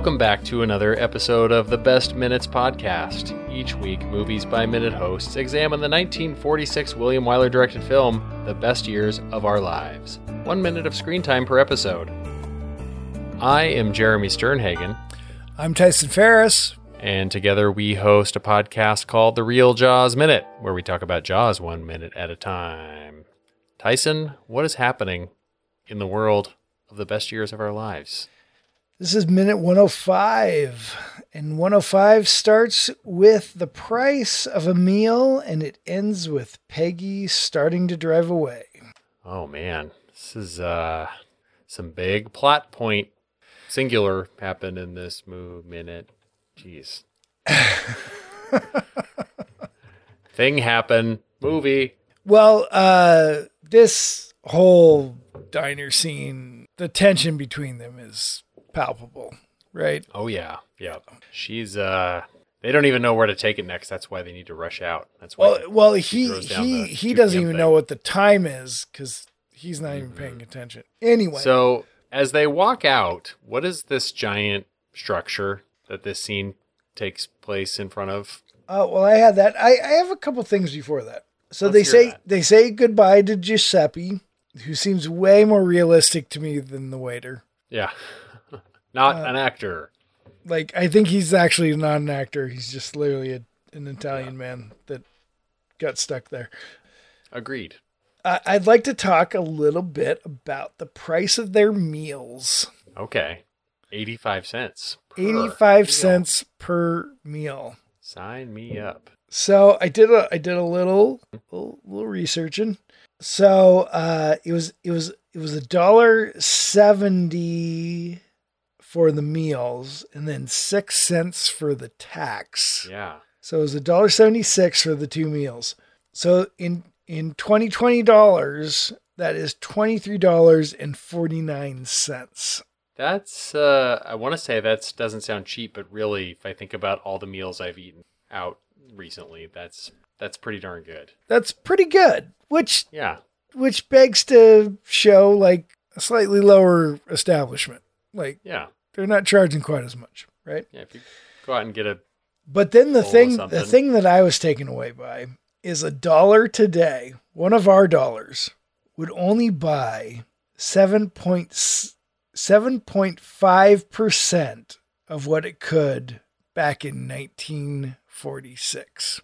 Welcome back to another episode of the Best Minutes Podcast. Each week, Movies by Minute hosts examine the 1946 William Wyler directed film, The Best Years of Our Lives. One minute of screen time per episode. I am Jeremy Sternhagen, I'm Tyson Ferris. and together we host a podcast called The Real Jaws Minute, where we talk about Jaws one minute at a time. Tyson, what is happening in the world of the best years of our lives? This is minute 105. And 105 starts with the price of a meal and it ends with Peggy starting to drive away. Oh man, this is uh some big plot point singular happened in this move minute. Jeez. Thing happen, movie. Well, uh, this whole diner scene, the tension between them is palpable, right? Oh yeah. yeah. She's uh they don't even know where to take it next. That's why they need to rush out. That's why Well, well, he he he doesn't even thing. know what the time is because he's not even paying attention. Anyway, So as they walk out, what is this giant structure that this scene takes place in front of? Oh well, I had that. I, I have a couple things before that. So Let's they say that. they say goodbye to Giuseppe, who seems way more realistic to me than the waiter. Yeah. Not Uh, an actor. Like I think he's actually not an actor. He's just literally a, an Italian man that got stuck there. Agreed. I I'd like to talk a little bit about the price of their meals. Okay. 85 cents. per Eighty-five meal. cents per meal. Sign me up. So I did a I did a little little, little researching. So uh, it was it was it was a dollar seventy for the meals, and then six cents for the tax. Yeah. So it was a dollar seventy six for the two meals. So in in twenty twenty dollars, that is twenty three dollars and forty nine cents. That's uh I want to say that doesn't sound cheap, but really if I think about all the meals I've eaten out recently, that's that's pretty darn good. That's pretty good. Which Yeah. which begs to show like a slightly lower establishment. Like Yeah. They're not charging quite as much, right? Yeah, if you go out and get a But then the thing the thing that I was taken away by is a dollar today, one of our dollars would only buy 7.7.5% of what it could back in 1946.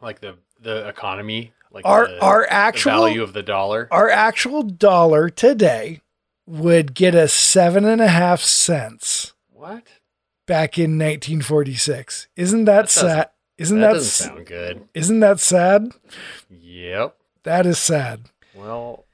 like the the economy, like Our the, our actual value of the dollar. our actual dollar today would get us seven and a half cents What? back in 1946. Isn't that, That sad? Isn't that that, doesn't s- sound good. isn't that sad? Yep. That is sad. Well,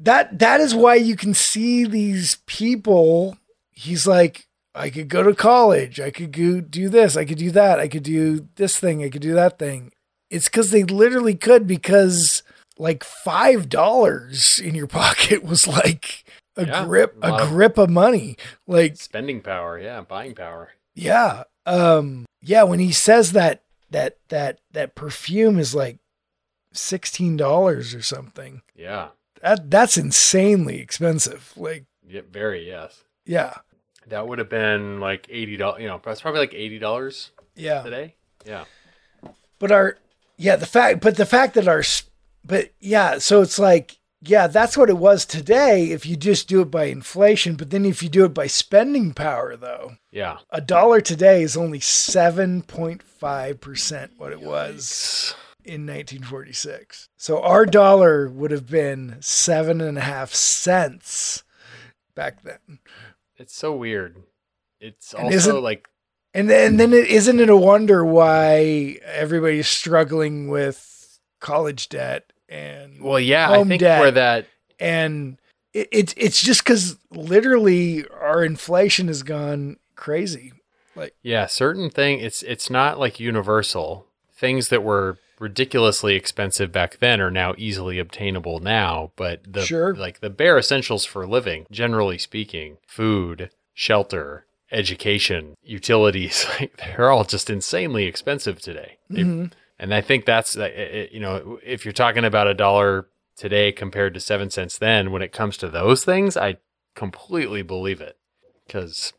That that is why you can see these people. He's like, I could go to college. I could go do this. I could do that. I could do this thing. I could do that thing. It's because they literally could because like five dollars in your pocket was like a Yeah, grip, a a grip of money. Like spending power, yeah, buying power. Yeah. Um yeah, when he says that that that that perfume is like $16 or something. Yeah. That that's insanely expensive. Like Yeah, very yes. yeah. That would have been like eighty dollars. You know, that's probably like eighty dollars Yeah. today. Yeah. But our yeah, the fact but the fact that our but yeah, so it's like yeah, that's what it was today if you just do it by inflation, but then if you do it by spending power though, Yeah. a dollar today is only 7.5% what it was. in 1946. So our dollar would have been seven and a half cents back then. It's so weird. It's And also like And then, and then it, isn't it a wonder why everybody's struggling with college debt and well, yeah. I think debt where that and it, it's it's just because literally our inflation has gone crazy. Like yeah, certain thing. It's it's not like universal. Things that were ridiculously expensive back then are now easily obtainable now. But the Sure. like the bare essentials for living, generally speaking, food, shelter, education, utilities, like they're all just insanely expensive today. They- Mhm. And I think that's, uh, you know, if you're talking about a dollar today compared to seven cents then, when it comes to those things, I completely believe it. Because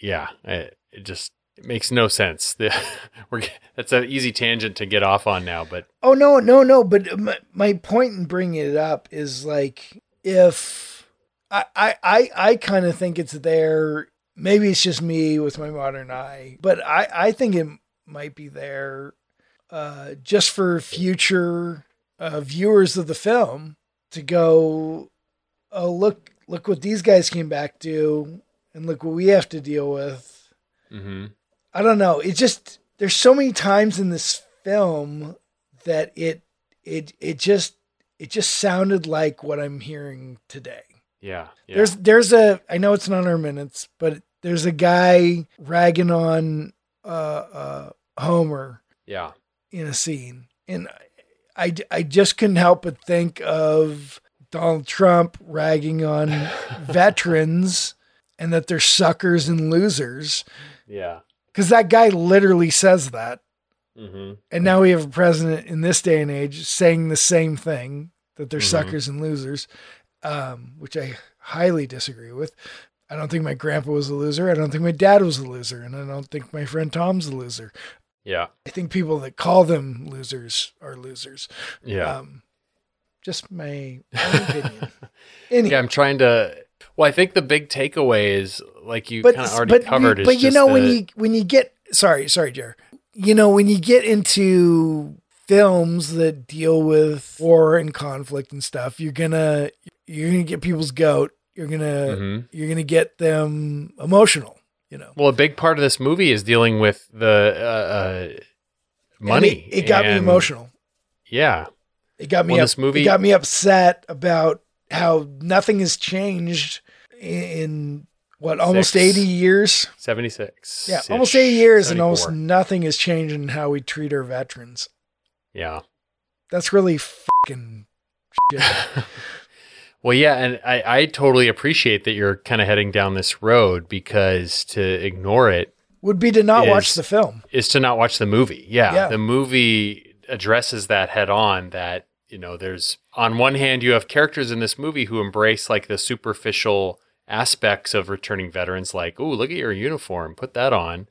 yeah, it, it just it makes no sense. We're that's an easy tangent to get off on now, but Oh no, no, no. But my, my point in bringing it up is like if I I I, I kind of think it's there. Maybe it's just me with my modern eye, but I I think it might be there uh, just for future uh, viewers of the film to go. Oh look look what these guys came back to, and look what we have to deal with. hmm I don't know. It just there's so many times in this film that it it it just it just sounded like what I'm hearing today. yeah, yeah, There's there's a I know it's not our minutes, but there's a guy ragging on uh uh Homer yeah, in a scene. And I I just couldn't help but think of Donald Trump ragging on veterans and that they're suckers and losers yeah. cuz that guy literally says that. hmm And now we have a president in this day and age saying the same thing that they're Mhm. suckers and losers, um, which I highly disagree with. I don't think my grandpa was a loser. I don't think my dad was a loser. And I don't think my friend Tom's a loser. Yeah, I think people that call them losers are losers. yeah. Um, just my opinion. Anyway, yeah, I'm trying to. Well, I think the big takeaway is like you but kind of already but, covered. is but you know when the- you when you get sorry sorry Jer, you know when you get into films that deal with war and conflict and stuff, you're gonna you're gonna get people's goat. You're gonna Mhm. you're gonna get them emotional. You know, Well, a big part of this movie is dealing with the uh, uh, And money. It, it got me emotional. Yeah, It got me Well, up, this movie- It got me upset about how nothing has changed in, in what almost Six. eighty years. seventy six. Yeah, almost eighty years, and almost nothing has changed in how we treat our veterans. Yeah. That's really fucking shit. Well, yeah, and I, I totally appreciate that you're kind of heading down this road because to ignore it Would be to not Is- watch the film. is to not watch the movie. Yeah, Yeah. the movie addresses that head on. That you know, there's on one hand you have characters in this movie who embrace like the superficial aspects of returning veterans, like, oh, look at your uniform, put that on.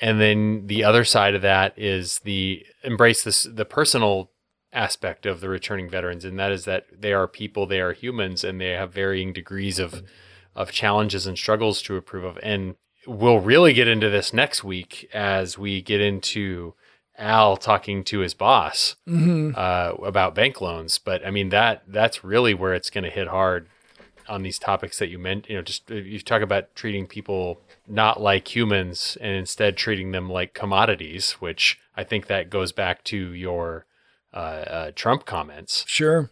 And then the other side of that is the embrace this the personal aspect of the returning veterans, and that is that they are people, they are humans, and they have varying degrees of of challenges and struggles to approve of. And we'll really get into this next week as we get into Al talking to his boss hmm uh, about bank loans. But I mean that that's really where it's going to hit hard on these topics that you meant. You know, just uh, you talk about treating people not like humans and instead treating them like commodities, which I think that goes back to your uh, uh, Trump comments. Sure.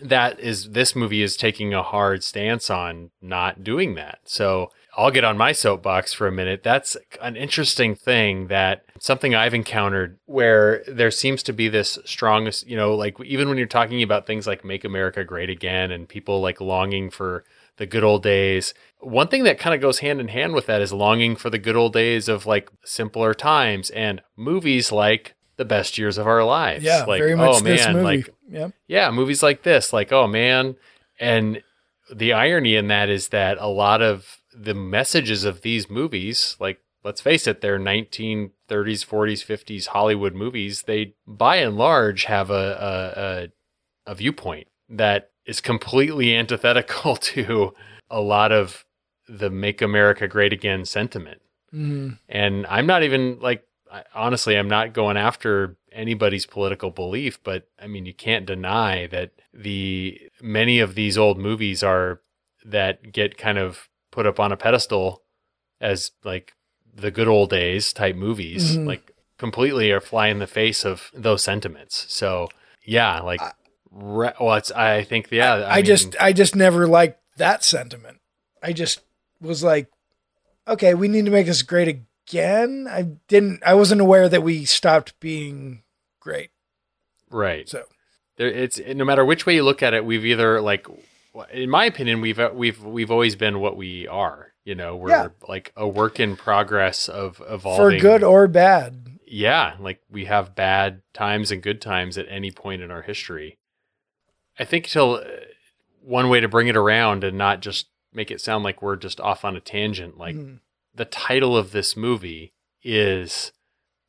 That is, this movie is taking a hard stance on not doing that. So I'll get on my soapbox for a minute. That's an interesting thing that something I've encountered where there seems to be this strongest, you know, like even when you're talking about things like make America great again and people like longing for the good old days. One thing that kind of goes hand in hand with that is longing for the good old days of like simpler times and movies like the best years of our lives. Yeah, like, very much oh this man, movie. like yeah. yeah, movies like this, like, oh man. And the irony in that is that a lot of the messages of these movies, like, let's face it, they're 1930s, 40s, 50s Hollywood movies. They, by and large, have a, a, a, a viewpoint that is completely antithetical to a lot of the Make America Great Again sentiment. hmm And I'm not even like, I- honestly, I'm not going after anybody's political belief, but I mean, you can't deny that the many of these old movies are that get kind of put up on a pedestal as like the good old days type movies, Mhm. like completely are fly in the face of those sentiments. So yeah, like, re- well, it's, I think, yeah, I, mean, just I just never liked that sentiment. I just was like, okay, we need to make this great again. I didn't. I wasn't aware that we stopped being great. right. So there it's no matter which way you look at it we've either like in my opinion we've we've we've always been what we are you know we're Yeah. like a work in progress of evolving for good or bad. yeah like we have bad times and good times at any point in our history i think till one way to bring it around and not just make it sound like we're just off on a tangent like Mhm. The title of this movie is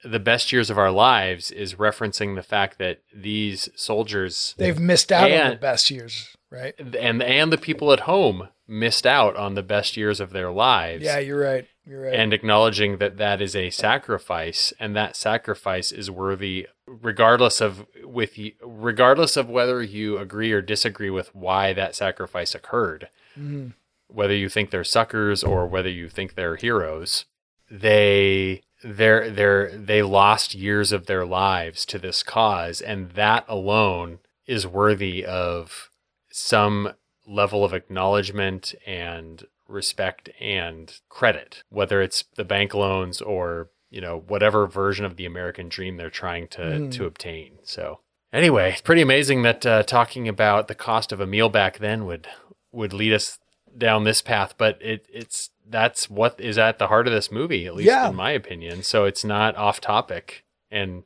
the best years of our lives is referencing the fact that these soldiers They've missed out on the best years, right? and and the people at home missed out on the best years of their lives. Yeah, you're right. You're right. and acknowledging that that is a sacrifice and that sacrifice is worthy regardless of with you, regardless of whether you agree or disagree with why that sacrifice occurred Mhm. Whether you think they're suckers or whether you think they're heroes they they're they're they lost years of their lives to this cause and that alone is worthy of some level of acknowledgement and respect and credit whether it's the bank loans or you know whatever version of the american dream they're trying to Mm. to obtain so anyway it's pretty amazing that uh, talking about the cost of a meal back then would would lead us down this path but it it's that's what is at the heart of this movie at least Yeah. in my opinion so it's not off topic and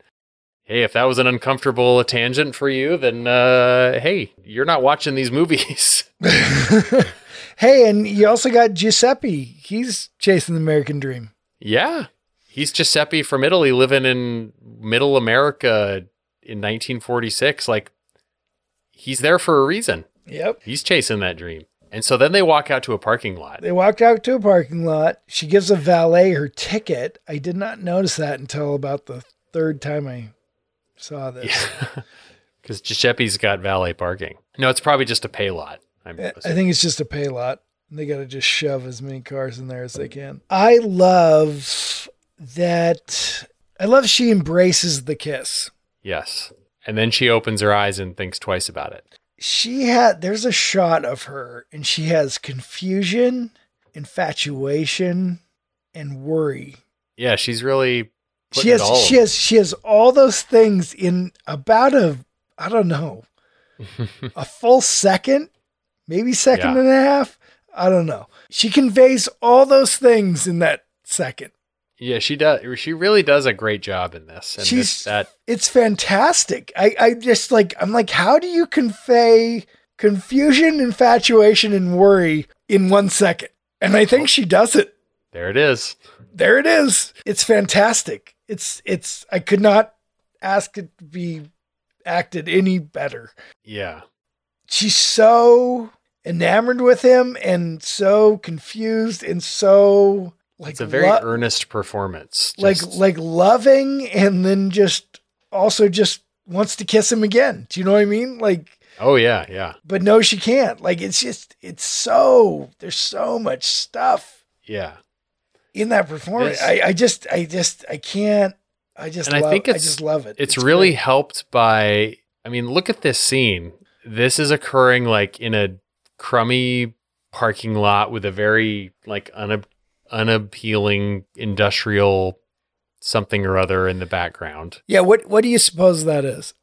hey if that was an uncomfortable tangent for you then uh hey you're not watching these movies hey, and you also got Giuseppe. He's chasing the American dream. Yeah. He's Giuseppe from Italy living in middle America in 1946. Like, he's there for a reason. Yep. He's chasing that dream. And so then they walk out to a parking lot. They walked out to a parking lot. She gives a valet her ticket. I did not notice that until about the third time I saw this. Because Giuseppe's got valet parking. No, it's probably just a pay lot. I'm I assuming. think it's just a pay lot. They got to just shove as many cars in there as they can. I love that. I love she embraces the kiss. yes. And then she opens her eyes and thinks twice about it. She had, there's a shot of her and she has confusion, infatuation, and worry. Yeah, she's really. She has, she has, she has all those things in about a, I don't know, a full second, maybe second Yeah. and a half. I don't know. She conveys all those things in that second. Yeah, she does. She really does a great job in this. And She's this, that it's fantastic. I, I just like I'm like, how do you convey confusion, infatuation, and worry in one second? And I think she does it. there it is. There it is. It's fantastic. It's it's I could not ask it to be acted any better. Yeah. She's so enamored with him and so confused and so like It's a very lo- earnest performance. like Just- like loving and then just also just wants to kiss him again. Do you know what I mean? Like oh yeah, yeah, but no she can't. Like it's just it's so there's so much stuff yeah. in that performance. I I just I just I can't I just And I love, think I just love it. It's, really great. helped by. I mean, look at this scene. This is occurring like in a crummy parking lot with a very like unap- unappealing industrial something or other in the background. Yeah, what what do you suppose that is?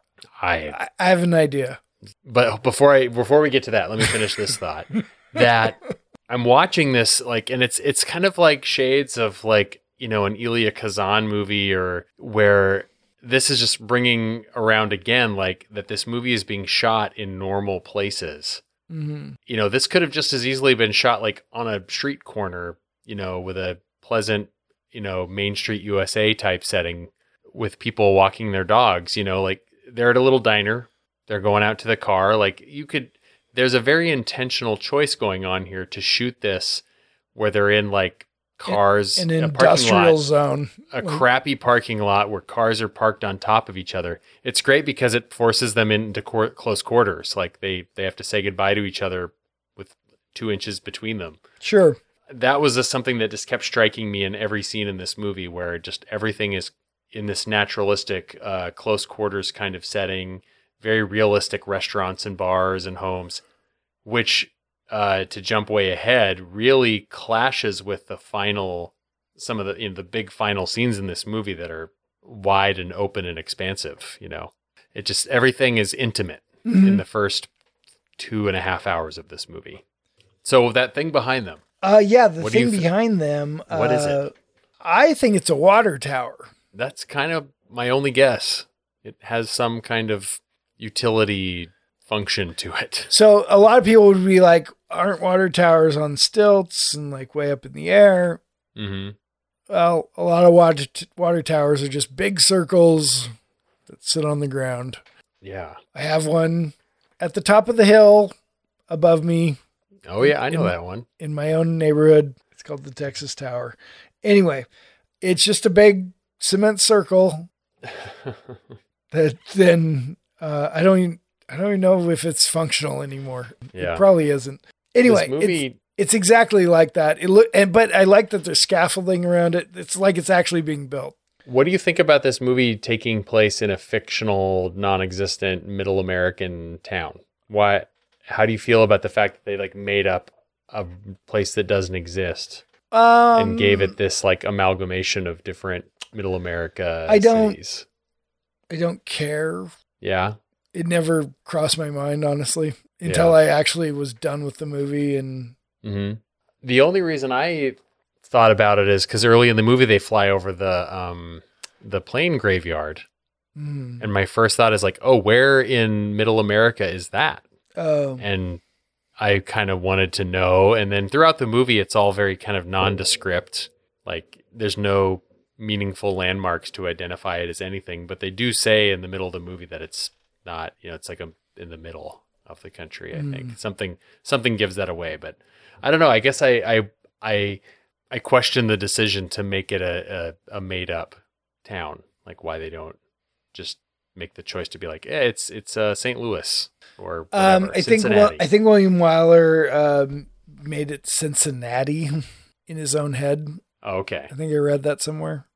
I I, I have an idea. but before I before we get to that, let me finish this thought. that I'm watching this like, and it's it's kind of like shades of like you know an Elia Kazan movie or where this is just bringing around again like that this movie is being shot in normal places. hmm You know, this could have just as easily been shot like on a street corner, you know, with a pleasant, you know, Main Street USA type setting with people walking their dogs, you know, like they're at a little diner, they're going out to the car, like you could there's a very intentional choice going on here to shoot this where they're in like cars An industrial lot zone. a crappy parking lot where cars are parked on top of each other. It's great because it forces them into close quarters. Like they they have to say goodbye to each other with two inches between them. Sure. That was just something that just kept striking me in every scene in this movie, where just everything is in this naturalistic, uh, close quarters kind of setting, very realistic restaurants and bars and homes, which uh, to jump way ahead really clashes with the final some of the you know, the big final scenes in this movie that are wide and open and expansive. You know, it just everything is intimate Mhm. in the first two and a half hours of this movie. So that thing behind them, Uh, yeah, the What thing thi- behind them. What is it? uh, I think it's a water tower. that's kind of my only guess. It has some kind of utility function to it. So a lot of people would be like, "Aren't water towers on stilts and like way up in the air?" Mm-hmm. Well, a lot of water, water towers are just big circles that sit on the ground. Yeah. I have one at the top of the hill above me Oh yeah, I know In- that one. in my own neighborhood. It's called the Texas Tower. Anyway, it's just a big cement circle that then uh, I don't even, I don't even know if it's functional anymore. yeah. It probably isn't. Anyway, this it's, movie. it's exactly like that. It look and but I like that there's scaffolding around it. It's like it's actually being built. What do you think about this movie taking place in a fictional, non-existent Middle American town? Why? How do you feel about the fact that they like made up a place that doesn't exist Um, and gave it this like amalgamation of different Middle America I don't- cities? I don't care. Yeah. It never crossed my mind honestly until I actually was done with the movie and hmm The only reason I thought about it is because early in the movie they fly over the um the plane graveyard, mm, and my first thought is like, oh, where in Middle America is that? Um, And I kind of wanted to know. And then throughout the movie, it's all very kind of nondescript. Like there's no meaningful landmarks to identify it as anything, but they do say in the middle of the movie that it's not. You know, it's like a, in the middle of the country. I think something something gives that away, but I don't know. I guess I I I, I question the decision to make it a, a, a made up town. Like why they don't just make the choice to be like, eh, it's it's uh, St. Louis or um, whatever, I think I think William Wyler um, made it Cincinnati in his own head. Oh, okay. I think I read that somewhere.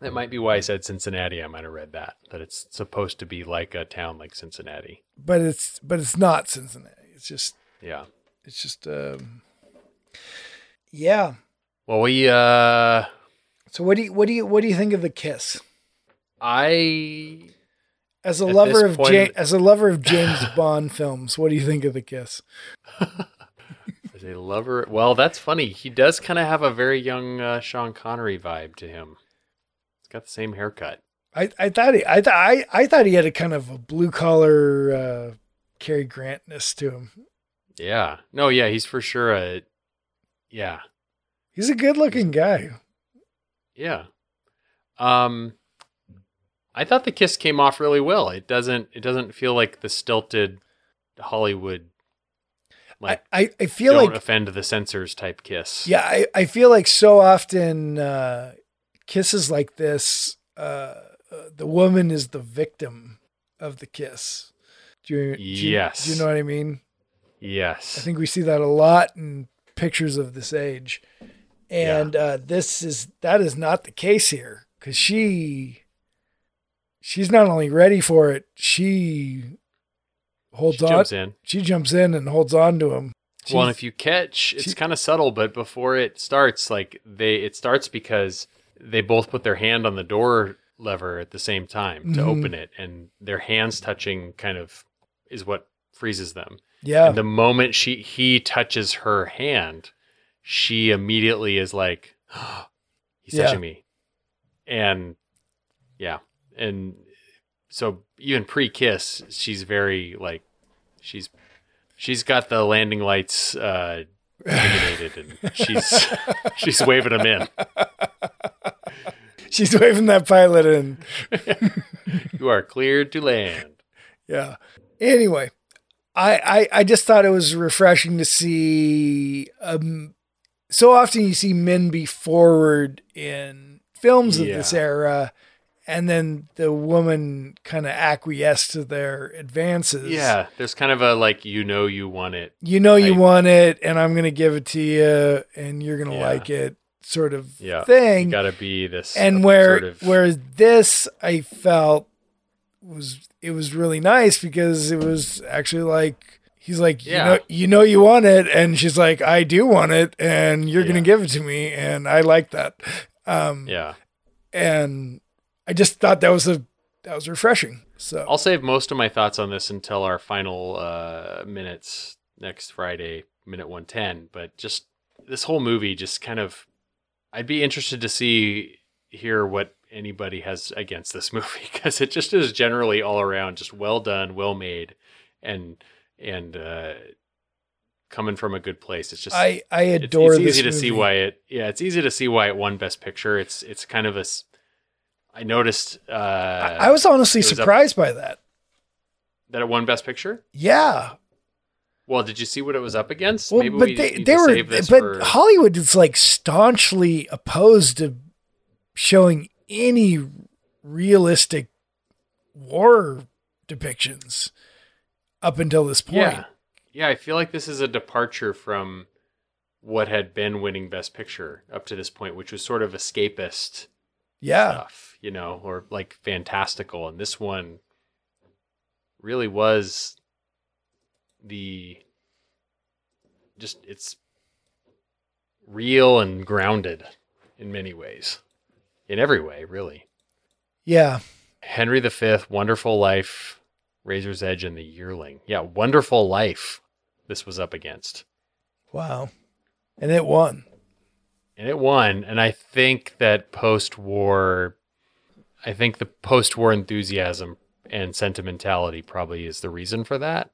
That might be why I said Cincinnati. I might have read that that it's supposed to be like a town like Cincinnati. But it's but it's not Cincinnati. It's just Yeah. it's just um, yeah. Well, we uh, So what do you what do you what do you think of the kiss? I As a At lover of point- ja- as a lover of James Bond films, what do you think of the kiss? as a lover. Well, that's funny. He does kind of have a very young uh, Sean Connery vibe to him. He's got the same haircut. I, I thought he I, th- I I thought he had a kind of a blue collar uh, Cary Grantness to him. Yeah. No. Yeah. He's for sure a. Yeah. He's a good looking guy. Yeah. Um I thought the kiss came off really well. It doesn't it doesn't feel like the stilted Hollywood like I, I, I feel don't like offend the censors type kiss. yeah I, I feel like so often uh, kisses like this uh, uh, the woman is the victim of the kiss. Do you, do you- Yes. do you know what I mean? Yes. I think we see that a lot in pictures of this age. And uh, this is that is not the case here because she she's not only ready for it, she holds she on. jumps in. She jumps in and holds on to him. well, and if you catch, it's kind of subtle, but before it starts, like they, it starts because they both put their hand on the door lever at the same time to Mhm. open it, and their hands touching kind of is what freezes them. yeah, And the moment she he touches her hand, she immediately is like, "He's Yeah. touching me," and yeah, and so even pre-kiss, she's very like, she's she's got the landing lights uh, illuminated, and she's she's waving them in. she's waving that pilot in. You are cleared to land. Yeah. Anyway, I, I I just thought it was refreshing to see. Um, so often you see men be forward in films of this era, and then the woman kind of acquiesced to their advances. Yeah, there's kind of a like you know you want it. you know you I- want it, and I'm gonna give it to you, and you're gonna Yeah. like it, sort of Yeah, thing. Got to be this and where sort of, where this I felt was it was really nice because it was actually like he's like Yeah. you know you know you want it and she's like I do want it and you're Yeah. gonna give it to me and I like that um yeah. and I just thought that was a that was refreshing so I'll save most of my thoughts on this until our final uh, minutes next Friday, minute 110. But just this whole movie, just kind of, I'd be interested to see, hear what anybody has against this movie because it just is generally all around just well done, well made, and, and, uh, coming from a good place. It's just I I it's, adore it's this easy to see why it yeah it's easy to see why it won best picture it's it's kind of a i noticed uh I, I was honestly was up- surprised by that. that it won best picture Yeah. well did you see what it was up against Well, maybe but we they they were save this but for Hollywood is like staunchly opposed to showing any realistic war depictions up until this point. yeah yeah i feel like this is a departure from what had been winning best picture up to this point which was sort of escapist Yeah. stuff you know or like fantastical and this one really was the just it's real and grounded in many ways in every way really Yeah. henry v wonderful life razor's edge and the yearling yeah wonderful life this was up against Wow. And it won. And it won and i think that post-war i think the post-war enthusiasm and sentimentality probably is the reason for that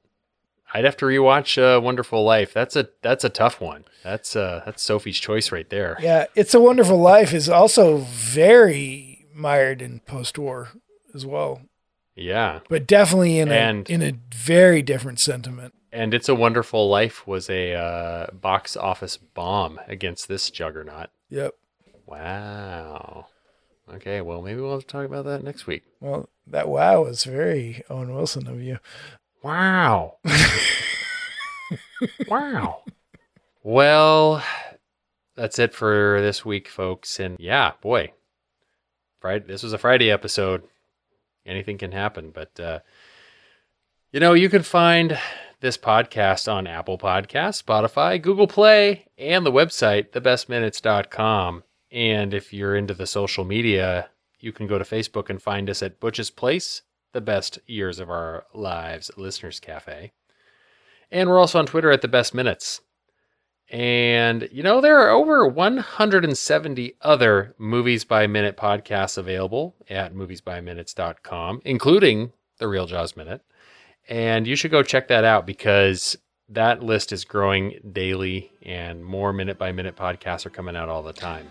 i'd have to rewatch uh, wonderful life that's a that's a tough one that's uh that's sophie's choice right there Yeah. It's a Wonderful Life is also very mired in post war as well. yeah But definitely in a And- in a very different sentiment. And it's a wonderful life was a uh, box office bomb against this juggernaut Yep. wow okay well maybe we'll have to talk about that next week Well, that wow was very Owen Wilson of you. Wow. wow. Well, that's it for this week, folks. And yeah, boy, Friday. This was a Friday episode. Anything can happen, but uh, you know, you can find this podcast on Apple Podcasts, Spotify, Google Play, and the website thebestminutes.com. And if you're into the social media, you can go to Facebook and find us at Butch's Place, the best years of our lives listeners cafe. And we're also on Twitter at the best minutes. And you know, there are over 170 other movies by minute podcasts available at moviesbyminutes.com, including the Real Jaws Minute. And you should go check that out because that list is growing daily and more minute by minute podcasts are coming out all the time.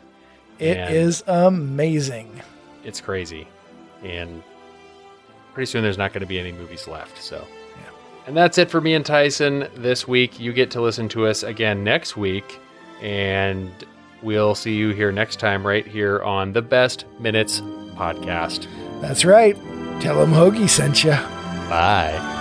It And- is amazing. It's crazy. And pretty soon there's not going to be any movies left. So, Yeah. and that's it for me and Tyson this week. You get to listen to us again next week. And we'll see you here next time, right here on the Best Minutes podcast. That's right. Tell him Hoagie sent you. Bye.